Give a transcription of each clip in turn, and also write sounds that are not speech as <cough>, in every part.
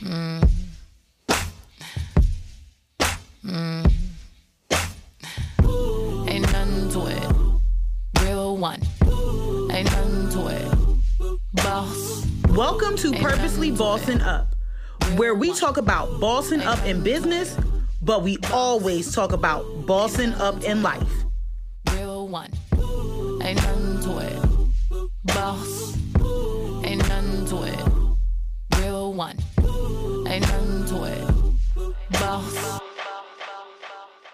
Mm. Welcome to Purposely Bossing Up, where we talk about bossing up in business, but we always talk about bossing up in life. Real one. Ain't nothing to it. Boss. Ain't nothing to it.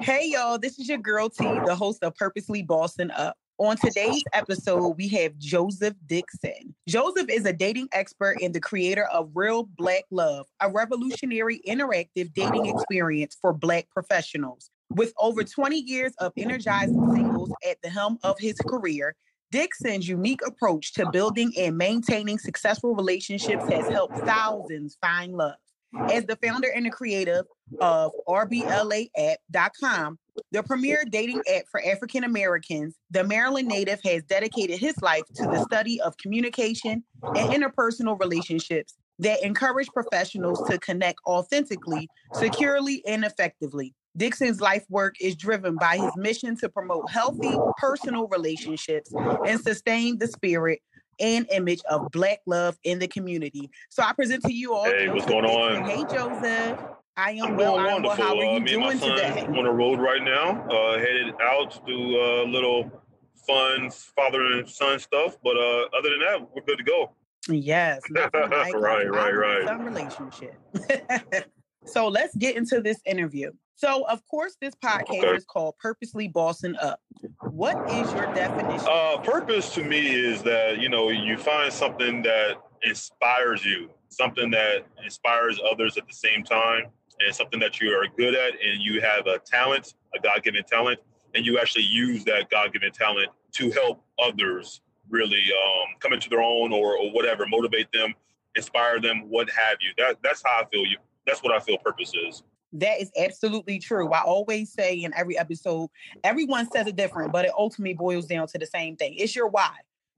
Hey, y'all, this is your girl T, the host of Purposely Bossing Up. On today's episode, we have Joseph Dixon. Joseph is a dating expert and the creator of Real Black Love, a revolutionary interactive dating experience for Black professionals. With over 20 years of energizing singles at the helm of his career, Dixon's unique approach to building and maintaining successful relationships has helped thousands find love. As the founder and the creative of RBLapp.com, the premier dating app for African Americans, the Maryland native has dedicated his life to the study of communication and interpersonal relationships that encourage professionals to connect authentically, securely, and effectively. Dixon's life work is driven by his mission to promote healthy personal relationships and sustain the spirit and image of Black love in the community. So I present to you all. Hey, what's going on? Hey, Joseph. I am I'm well. I'm well. wonderful. How are you uh, me and my doing son today? on the road right now, uh, headed out to do a little fun father and son stuff. But uh, other than that, we're good to go. Yes. nothing <laughs> like a Right, right, right. Son relationship. <laughs> so let's get into this interview. So, of course, this podcast Okay. is called Purposely Bossing Up. What is your definition? Uh, purpose to me is that you know you find something that inspires you, something that inspires others at the same time, and something that you are good at, and you have a talent, a God-given talent, and you actually use that God-given talent to help others really um, come into their own or, or whatever, motivate them, inspire them, what have you. That that's how I feel. You that's what I feel purpose is. That is absolutely true. I always say in every episode, everyone says it different, but it ultimately boils down to the same thing. It's your why.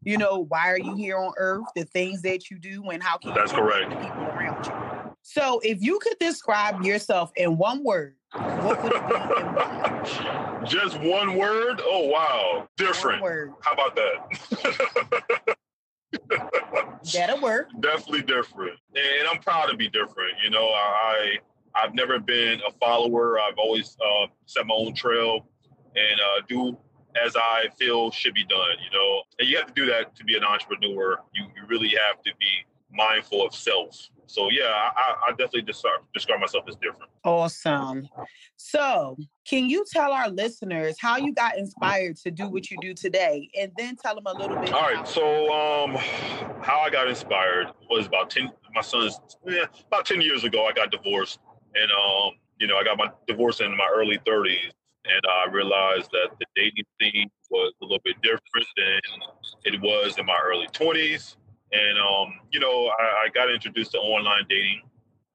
You know, why are you here on earth? The things that you do, and how can That's impact correct. the people around you? So, if you could describe yourself in one word, what would it be and why? <laughs> Just one word. Oh wow, different. One word. How about that? <laughs> That'll work. Definitely different, and I'm proud to be different. You know, I I've never been a follower. I've always uh, set my own trail and uh, do as I feel should be done. You know, and you have to do that to be an entrepreneur. You you really have to be mindful of self. So yeah, I, I- definitely describe, describe myself as different. Awesome. So, can you tell our listeners how you got inspired to do what you do today, and then tell them a little bit? All right, so um, how I got inspired was about ten. My son's yeah, about ten years ago. I got divorced, and um, you know, I got my divorce in my early thirties, and I realized that the dating scene was a little bit different than it was in my early twenties. And um, you know, I, I got introduced to online dating,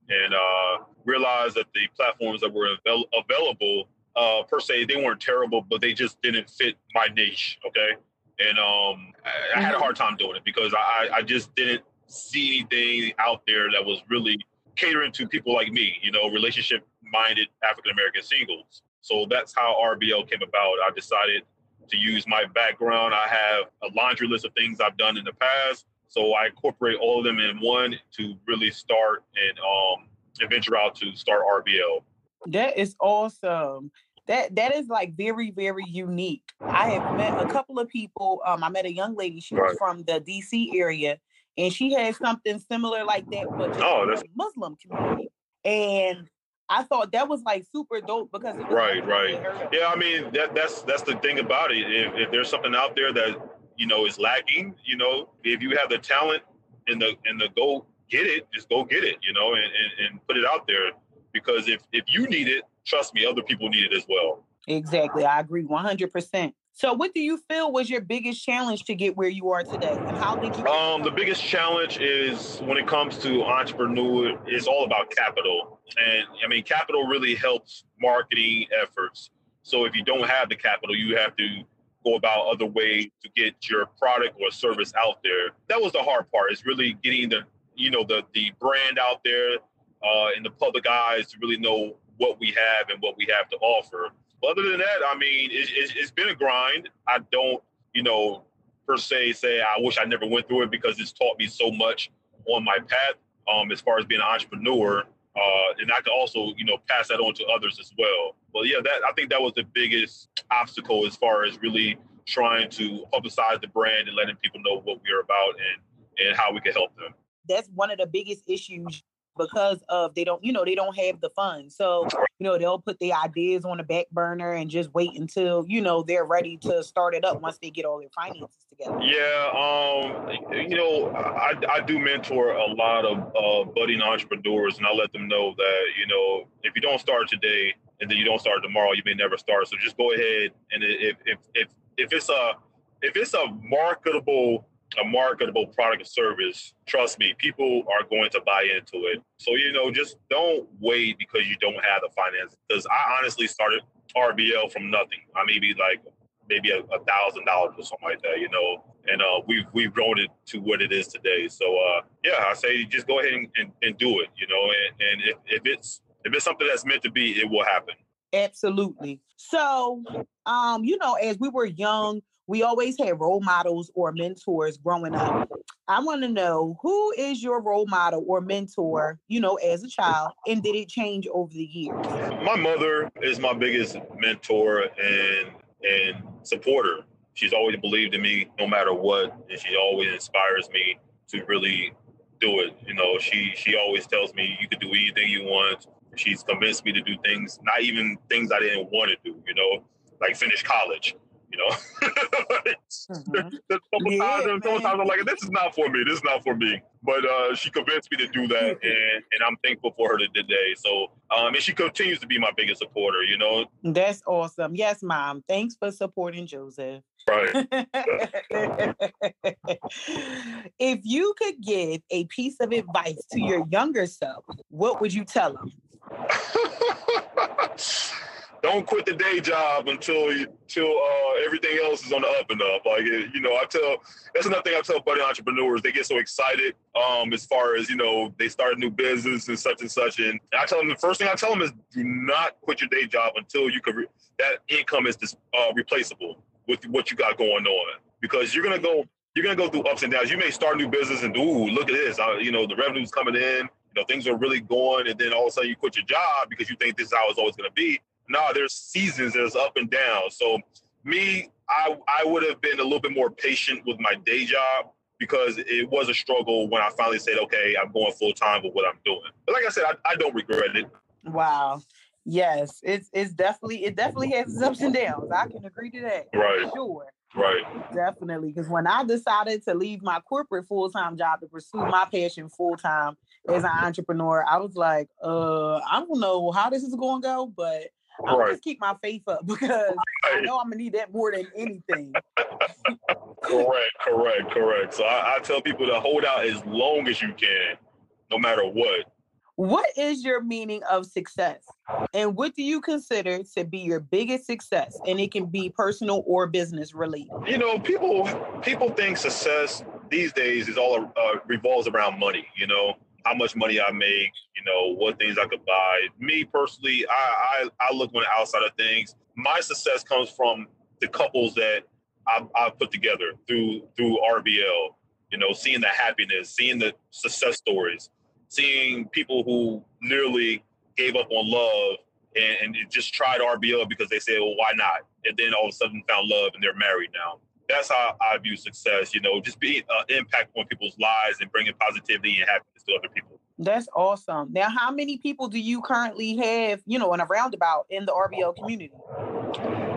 and uh, realized that the platforms that were avail- available, uh, per se, they weren't terrible, but they just didn't fit my niche. Okay and um, I, I had a hard time doing it because I, I just didn't see anything out there that was really catering to people like me, you know, relationship minded African American singles. So that's how RBL came about. I decided to use my background. I have a laundry list of things I've done in the past. So I incorporate all of them in one to really start and um venture out to start RBL. That is awesome. That that is like very very unique. I have met a couple of people. Um, I met a young lady. She was Right. from the D.C. area, and she had something similar like that, but just Oh, that's- the Muslim community. And I thought that was like super dope because it was Right, right. Yeah, I mean that that's that's the thing about it. If, if there's something out there that you know is lacking, you know, if you have the talent and the and the go get it, just go get it, you know, and, and, and put it out there. Because if if you need it, trust me, other people need it as well. Exactly. I agree 100%. So, what do you feel was your biggest challenge to get where you are today? And how did you? Um, the biggest challenge is when it comes to entrepreneur, it's all about capital. And I mean, capital really helps marketing efforts. So if you don't have the capital, you have to go about other ways to get your product or service out there. That was the hard part. Is really getting the you know the the brand out there, uh, in the public eyes to really know what we have and what we have to offer. Other than that, I mean, it, it, it's been a grind. I don't, you know, per se say I wish I never went through it because it's taught me so much on my path um, as far as being an entrepreneur. Uh, and I could also, you know, pass that on to others as well. But yeah, that I think that was the biggest obstacle as far as really trying to publicize the brand and letting people know what we are about and and how we can help them. That's one of the biggest issues because of they don't you know they don't have the funds. So you know they'll put the ideas on the back burner and just wait until you know they're ready to start it up once they get all their finances together. Yeah um you know i i do mentor a lot of uh, budding entrepreneurs and i let them know that you know if you don't start today and then you don't start tomorrow you may never start. So just go ahead and if if if, if it's a if it's a marketable a marketable product or service, trust me, people are going to buy into it. So, you know, just don't wait because you don't have the finances. Because I honestly started RBL from nothing. I maybe like maybe a thousand dollars or something like that, you know. And uh, we've we've grown it to what it is today. So uh, yeah, I say just go ahead and, and, and do it, you know. And, and if, if it's if it's something that's meant to be, it will happen. Absolutely. So, um, you know, as we were young, we always had role models or mentors growing up. I want to know who is your role model or mentor, you know, as a child, and did it change over the years? My mother is my biggest mentor and and supporter. She's always believed in me no matter what, and she always inspires me to really do it. You know, she she always tells me you can do anything you want. She's convinced me to do things, not even things I didn't want to do. You know, like finish college you know. <laughs> mm-hmm. yeah, times, times I'm like, this is not for me. This is not for me. But uh, she convinced me to do that, and, and I'm thankful for her to today. So, um, and she continues to be my biggest supporter. You know. That's awesome. Yes, mom. Thanks for supporting Joseph. Right. <laughs> if you could give a piece of advice to your younger self, what would you tell him? <laughs> don't quit the day job until until uh, everything else is on the up and up. Like you know, I tell that's another thing I tell budding entrepreneurs. They get so excited um, as far as you know they start a new business and such and such. And I tell them the first thing I tell them is do not quit your day job until you can re- that income is dis- uh, replaceable with what you got going on because you're gonna go you're gonna go through ups and downs. You may start a new business and ooh look at this, uh, you know the revenue's coming in. You know, things are really going, and then all of a sudden you quit your job because you think this is how it's always going to be no, there's seasons, there's up and down. So me, I I would have been a little bit more patient with my day job because it was a struggle when I finally said, okay, I'm going full time with what I'm doing. But like I said, I, I don't regret it. Wow. Yes, it's it's definitely it definitely has its ups and downs. I can agree to that. Right. Sure. Right. Definitely. Because when I decided to leave my corporate full time job to pursue my passion full time as an entrepreneur, I was like, uh, I don't know how this is going to go, but I'll right. just keep my faith up <laughs> because right. I know I'm gonna need that more than anything. correct, correct, correct. So I, I tell people to hold out as long as you can, no matter what. What is your meaning of success? And what do you consider to be your biggest success? And it can be personal or business related. You know, people people think success these days is all uh, revolves around money. You know, how much money I make, you know, what things I could buy. Me personally, I I, I look on the outside of things. My success comes from the couples that I, I put together through through RBL. You know, seeing the happiness, seeing the success stories, seeing people who literally gave up on love and, and just tried RBL because they said, well, why not? And then all of a sudden found love and they're married now that's how I view success. You know, just being uh, impact on people's lives and bringing positivity and happiness to other people. That's awesome. Now, how many people do you currently have? You know, in a roundabout in the RBL community.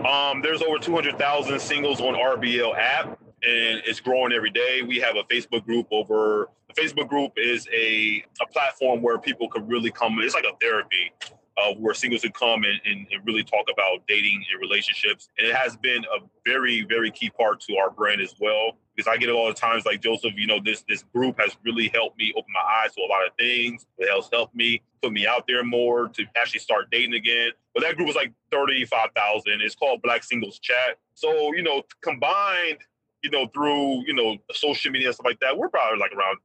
Um, there's over 200,000 singles on RBL app, and it's growing every day. We have a Facebook group over. The Facebook group is a a platform where people can really come. It's like a therapy uh, where singles can come and, and, and, really talk about dating and relationships. And it has been a very, very key part to our brand as well. Because I get a lot of times like Joseph, you know, this this group has really helped me open my eyes to a lot of things. It has helped me put me out there more to actually start dating again. But that group was like 35,000. It's called Black Singles Chat. So, you know, combined, you know, through, you know, social media and stuff like that, we're probably like around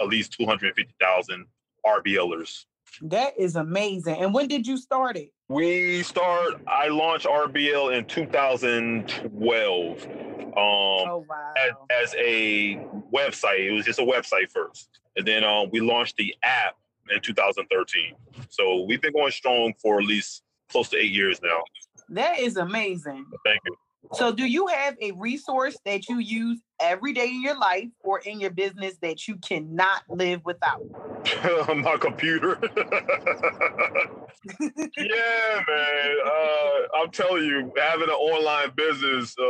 at least 250,000 RBLers. That is amazing. And when did you start it? We start. I launched RBL in 2012. Um, oh wow! As, as, a website, it was just a website first, and then um, we launched the app in 2013. So we've been going strong for at least close to eight years now. That is amazing. Thank you. So, do you have a resource that you use every day in your life or in your business that you cannot live without? <laughs> My computer. <laughs> yeah, man. Uh, I'm telling you, having an online business, uh,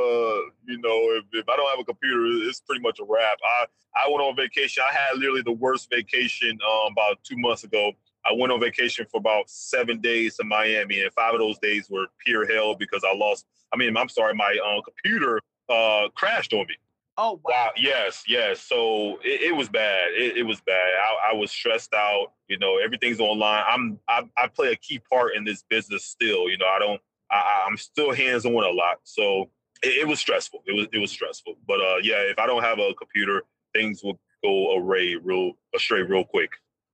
you know, if, if, I don't have a computer, it's pretty much a wrap. I, I went on vacation. I had literally the worst vacation um, about two months ago. I went on vacation for about seven days to Miami, and five of those days were pure hell because I lost. I mean, I'm sorry, my uh, computer uh, crashed on me. Oh wow. wow. Yes, yes. So it, it was bad. It, it, was bad. I, I, was stressed out. You know, everything's online. I'm I, I, play a key part in this business still. You know, I don't. I, I'm still hands on a lot. So it, it, was stressful. It was it was stressful. But uh, yeah, if I don't have a computer, things will go array real astray real quick.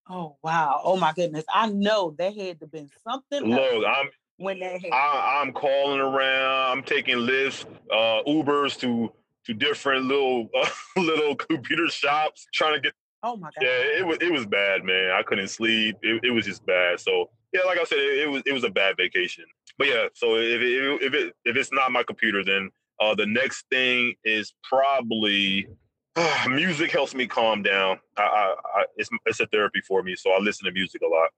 Oh wow! Oh my goodness! I know there had to been something. Look, I'm when that happened. I, am calling around. I'm taking Lyfts, uh, Ubers to to different little uh, <laughs> little computer shops, trying to get. Oh my god! Yeah, it was it was bad, man. I couldn't sleep. It, it was just bad. So yeah, like I said, it, it was it was a bad vacation. But yeah, so if it, if it if it's not my computer, then uh, the next thing is probably <sighs> music helps me calm down. I, I, I, it's it's a therapy for me, so I listen to music a lot.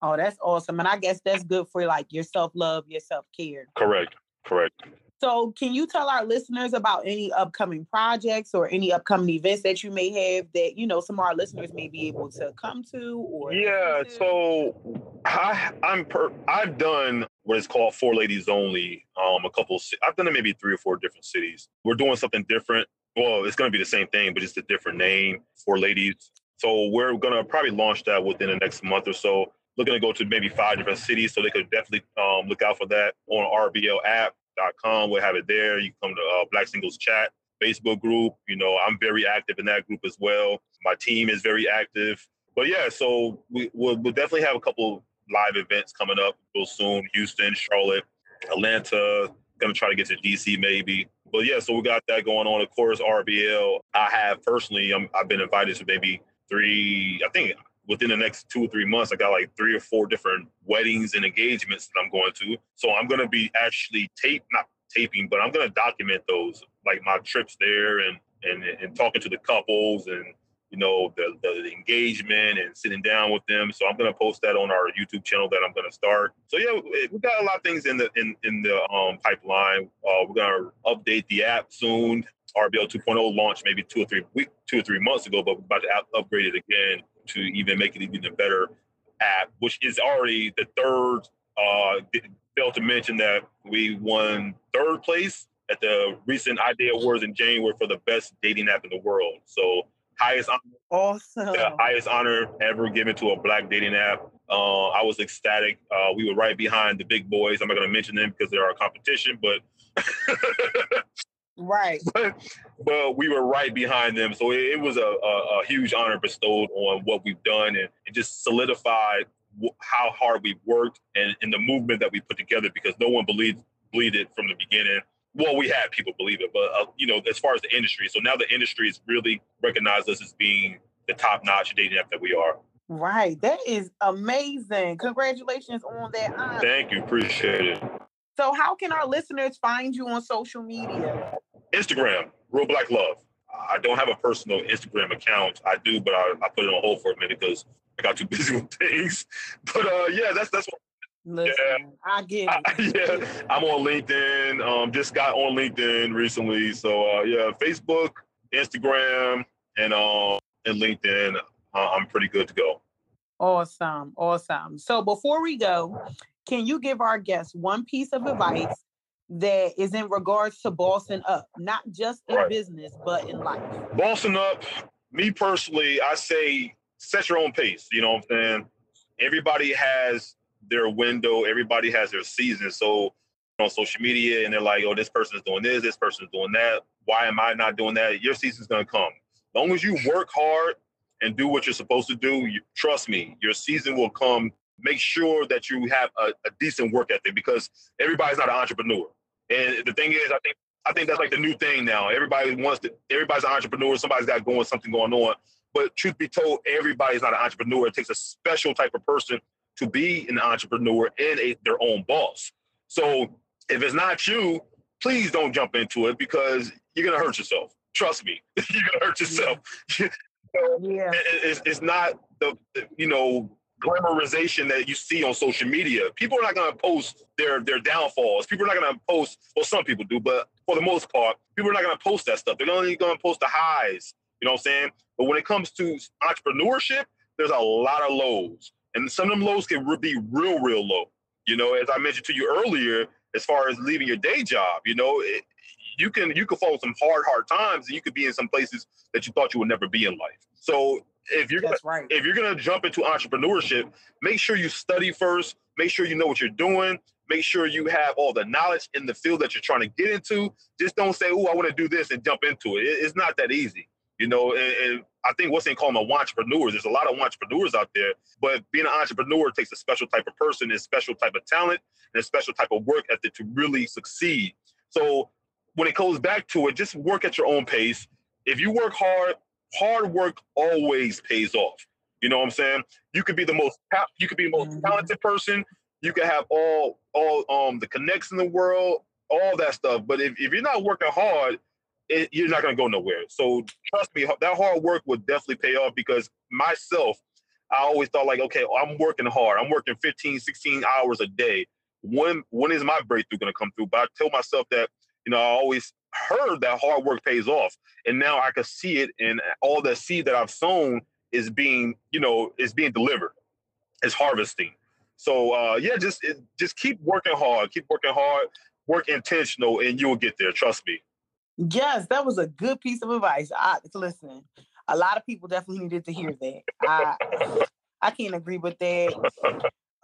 Oh, that's awesome, and I guess that's good for like your self love, your self care. Correct, correct. So, can you tell our listeners about any upcoming projects or any upcoming events that you may have that you know some of our listeners may be able to come to? Or yeah, to? so I, I'm per, I've done what is called For Ladies Only. Um, a couple. I've done it maybe three or four different cities. We're doing something different well, it's going to be the same thing, but just a different name for ladies. So we're going to probably launch that within the next month or so. Looking to go to maybe five different cities, so they could definitely um, look out for that on rblapp.com. We'll have it there. You come to uh, Black Singles Chat Facebook group. You know, I'm very active in that group as well. My team is very active. But yeah, so we, will we'll definitely have a couple live events coming up real soon. Houston, Charlotte, Atlanta. Going to try to get to DC maybe but yeah, so we got that going on. Of course, RBL. I have personally, i have been invited to maybe three. I think within the next two or three months, I got like three or four different weddings and engagements that I'm going to. So I'm to be actually tape, not taping, but I'm to document those, like my trips there and and and talking to the couples and you know, the, the engagement and sitting down with them. So I'm going to post that on our YouTube channel that I'm going to start. So yeah, we got a lot of things in the in in the um, pipeline. Uh, we're going to update the app soon. RBL 2.0 launched maybe two or three week, two or three months ago, but we're about to upgrade it again to even make it even a better app, which is already the third. Uh, failed to mention that we won third place at the recent iDate Awards in January for the best dating app in the world. So highest honor, awesome. the highest honor ever given to a black dating app. Uh, I was ecstatic. Uh, we were right behind the big boys. I'm not going to mention them because they're our competition, but right. <laughs> But, but, we were right behind them, so it, it was a, a, a, huge honor bestowed on what we've done, and it just solidified how hard we worked and, and the movement that we put together because no one believed believed it from the beginning well, we had people believe it, but uh, you know, as far as the industry, so now the industry has really recognized us as being the top notch dating app that we are. Right, that is amazing. Congratulations on that. Honor. Thank you, appreciate it. So, how can our listeners find you on social media? Instagram, Real Black Love. I don't have a personal Instagram account. I do, but I, I put it on hold for a minute because I got too <laughs> busy with things. But uh, yeah, that's that's what Listen, yeah. I get it. I, <laughs> yeah, I'm on LinkedIn. Um, just got on LinkedIn recently. So uh, yeah, Facebook, Instagram, and um, and LinkedIn. Uh, I'm pretty good to go. Awesome, awesome. So before we go, can you give our guests one piece of advice that is in regards to bossing up, not just in right. business but in life? Bossing up. Me personally, I say set your own pace. You know what I'm saying? Everybody has their window. Everybody has their season. So on social media, and they're like, "Oh, this person is doing this. This person is doing that. Why am I not doing that?" Your season's gonna come. As long as you work hard and do what you're supposed to do, you, trust me, your season will come make sure that you have a, a decent work ethic because everybody's not an entrepreneur. And the thing is, I think I think that's like the new thing now. Everybody wants to. Everybody's an entrepreneur. Somebody's got going something going on. But truth be told, everybody's not an entrepreneur. It takes a special type of person to be an entrepreneur and a, their own boss. So if it's not you, please don't jump into it because you're gonna hurt yourself. Trust me, <laughs> you're gonna hurt yourself. Yeah. <laughs> yeah. It's, it's not the you know glamorization that you see on social media. People are not going to post their their downfalls. People are not going to post. Well, some people do, but for the most part, people are not going to post that stuff. They're only going to post the highs. You know what I'm saying? But when it comes to entrepreneurship, there's a lot of lows, and some of them lows can be real, real low. You know, as I mentioned to you earlier, as far as leaving your day job, you know, it, you can you can follow some hard, hard times, and you could be in some places that you thought you would never be in life. So if you're That's gonna, right. if you're gonna jump into entrepreneurship, make sure you study first. Make sure you know what you're doing. Make sure you have all the knowledge in the field that you're trying to get into. Just don't say, "Oh, I want to do this" and jump into it. It's not that easy, you know. And, and I think what's in calling them entrepreneurs. There's a lot of entrepreneurs out there, but being an entrepreneur takes a special type of person, a special type of talent, and a special type of work ethic to really succeed. So when it goes back to it, just work at your own pace. If you work hard, hard work always pays off. You know what I'm saying? You could be the most you could be the most mm-hmm. talented person. You could have all all um the connects in the world, all that stuff. But if, if you're not working hard, it, you're not gonna go nowhere. So trust me, that hard work would definitely pay off because myself, I always thought like, okay, I'm working hard. I'm working 15, 16 hours a day. When when is my breakthrough gonna come through? But I tell myself that, you know, I always heard that hard work pays off. And now I can see it and all the seed that I've sown is being, you know, is being delivered. It's harvesting. So uh yeah, just just keep working hard, keep working hard, work intentional, and you'll get there. Trust me. Yes, that was a good piece of advice. I listen. A lot of people definitely needed to hear that. I I can't agree with that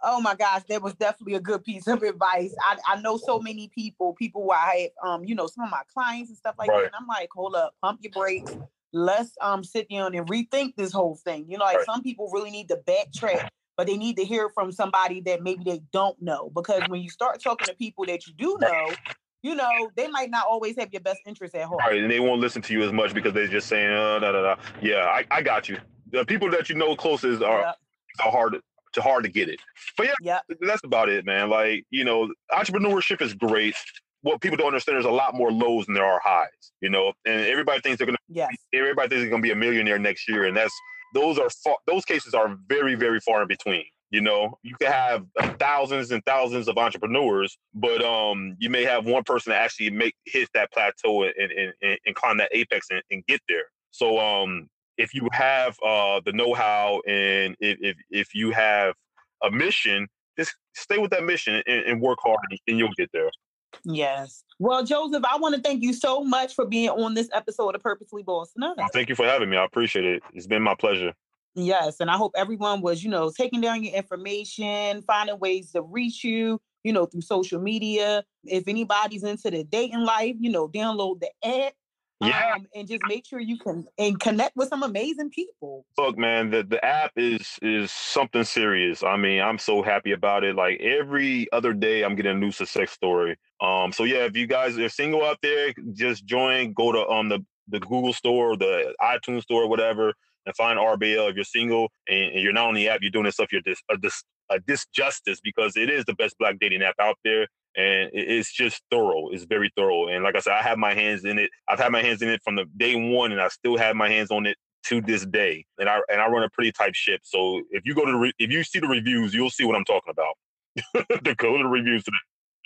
oh my gosh, that was definitely a good piece of advice. I, I know so many people, people who I have, um, you know, some of my clients and stuff like right. that. And I'm like, hold up, pump your brakes. Let's um sit down and rethink this whole thing. You know, like right. some people really need to backtrack, but they need to hear from somebody that maybe they don't know. Because when you start talking to people that you do know, you know, they might not always have your best interest at heart. Right, and they won't listen to you as much because they're just saying, uh, da, da, da. yeah, I, I got you. The people that you know closest are, yep. are hard to hard to get it. But yeah, yep. that's about it, man. Like, you know, entrepreneurship is great. What people don't understand, there's a lot more lows than there are highs, you know, and everybody thinks they're gonna yes. everybody thinks they're gonna be a millionaire next year. And that's those are far, those cases are very, very far in between. You know, you can have <laughs> thousands and thousands of entrepreneurs, but um, you may have one person that actually make hit that plateau and and, and, and climb that apex and, and get there. So um, if you have uh, the know-how and if, if, if you have a mission, just stay with that mission and, and work hard, and you'll get there. Yes. Well, Joseph, I want to thank you so much for being on this episode of Purposely Bossing Up. Well, thank you for having me. I appreciate it. It's been my pleasure. Yes, and I hope everyone was, you know, taking down your information, finding ways to reach you, you know, through social media. If anybody's into the dating life, you know, download the app yeah. Um, and just make sure you can and connect with some amazing people. Look, man, the, the app is is something serious. I mean, I'm so happy about it. Like every other day I'm getting a new success story. Um, so yeah, if you guys are single out there, just join, go to um the, the Google store, the iTunes store, whatever, and find RBL if you're single and, and you're not on the app, you're doing this stuff, you're dis, a, dis, a disjustice because it is the best black dating app out there and it's just thorough. It's very thorough. And like I said, I have my hands in it. I've had my hands in it from the day one, and I still have my hands on it to this day. And I and I run a pretty tight ship. So if you go to the re- if you see the reviews, you'll see what I'm talking about. <laughs> the go to the reviews today.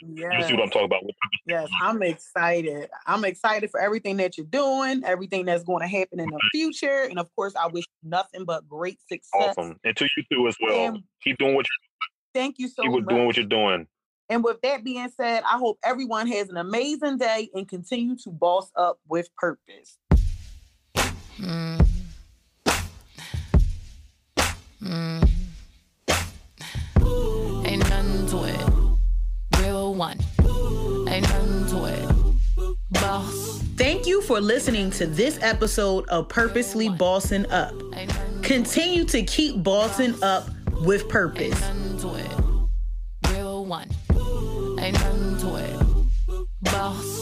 Yes. You see what I'm talking about. Yes, I'm excited. I'm excited for everything that you're doing, everything that's going to happen in the future. And of course, I wish nothing but great success. Awesome. And to you too as well. And Keep doing what you're Thank you so Keep much. doing what you're doing. And with that being said, I hope everyone has an amazing day and continue to boss up with purpose. Mm. Mm. One. Ain't nothing to it. Boss. Thank you for listening to this episode of Purposely Bossing Up. Continue to keep bossing up with purpose. Ain't nothing to it. Real one. Ain't nothing to it. Boss.